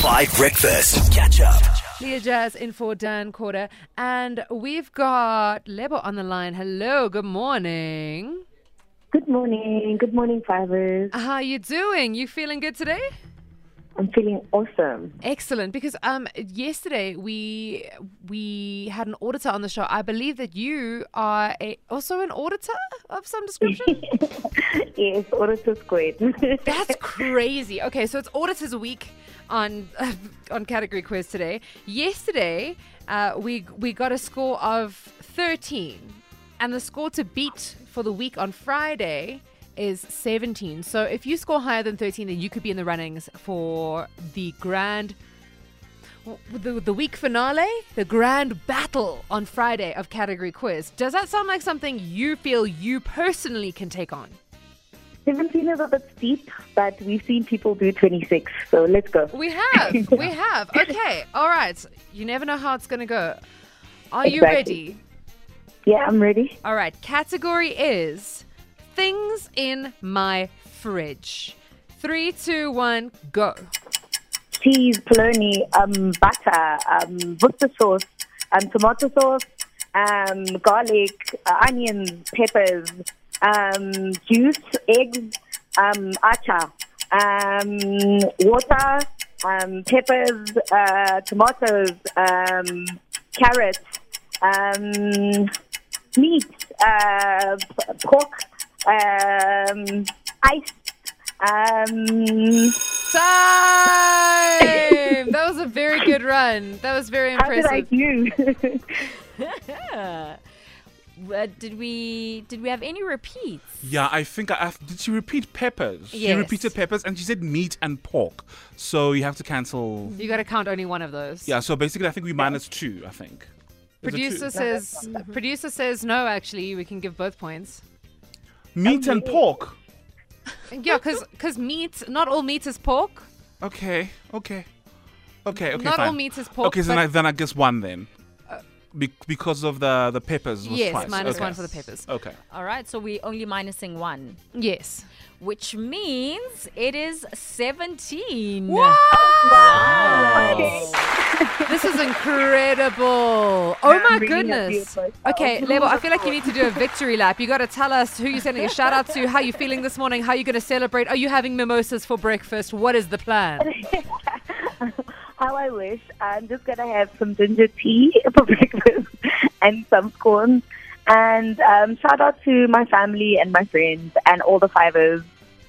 Five Breakfast. Catch up. Leah Jazz in for Dan Corder. And we've got Lebo on the line. Hello, good morning. Good morning. Good morning, Fivers. How are you doing? You feeling good today? I'm feeling awesome. Excellent, because um yesterday we we had an auditor on the show. I believe that you are a, also an auditor of some description. yes, auditor squared. That's crazy. Okay, so it's Auditors Week on on Category Quiz today. Yesterday, uh, we we got a score of 13, and the score to beat for the week on Friday is 17. So if you score higher than 13, then you could be in the runnings for the grand. The, the week finale, the grand battle on Friday of category quiz. Does that sound like something you feel you personally can take on? 17 is a bit steep, but we've seen people do 26, so let's go. We have. we have. Okay. All right. You never know how it's going to go. Are you ready? Yeah, I'm ready. All right. Category is things in my fridge. Three, two, one, go. Cheese, polony, um, butter, um, Worcester sauce, um, tomato sauce, um, garlic, uh, onions, peppers, um, juice, eggs, um, acha, um, water, um, peppers, uh, tomatoes, um, carrots, um, meat, uh, pork, um, ice, um, Time! that was a very good run. That was very how did I impressive. do? Uh, did we did we have any repeats? Yeah, I think I have, did she repeat peppers? She repeated peppers and she said meat and pork. So you have to cancel. You got to count only one of those. Yeah, so basically I think we minus two, I think. Is it two? Producer says. Producer says no. Actually, we can give both points. meat and pork. Yeah, because because meat. Not all meat is pork. Okay, okay. Okay, okay, Not fine. all meat is pork. Okay, so then I, then I guess one then. Be- because of the the peppers was Yes, twice. minus okay. one for the peppers. Okay. All right, so we're only minusing one, Yes. which means it is seventeen. Wow. This is incredible. Oh I'm my really happy goodness. with. Okay, Lebo, I feel like you need to do a victory lap. You got to tell us who you're sending a shout out to, how you're feeling this morning, how you're going to celebrate. Are you having mimosas for breakfast? What is the plan? How I wish. I'm just gonna have some ginger tea for breakfast and some scones. And um, shout out to my family and my friends and all the fivers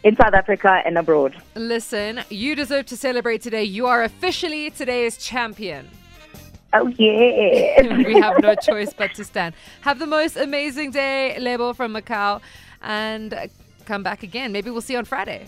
in South Africa and abroad. Listen, you deserve to celebrate today. You are officially today's champion. Oh yeah. we have no choice but to stand. Have the most amazing day, Lebo from Macau, and come back again. Maybe we'll see you on Friday.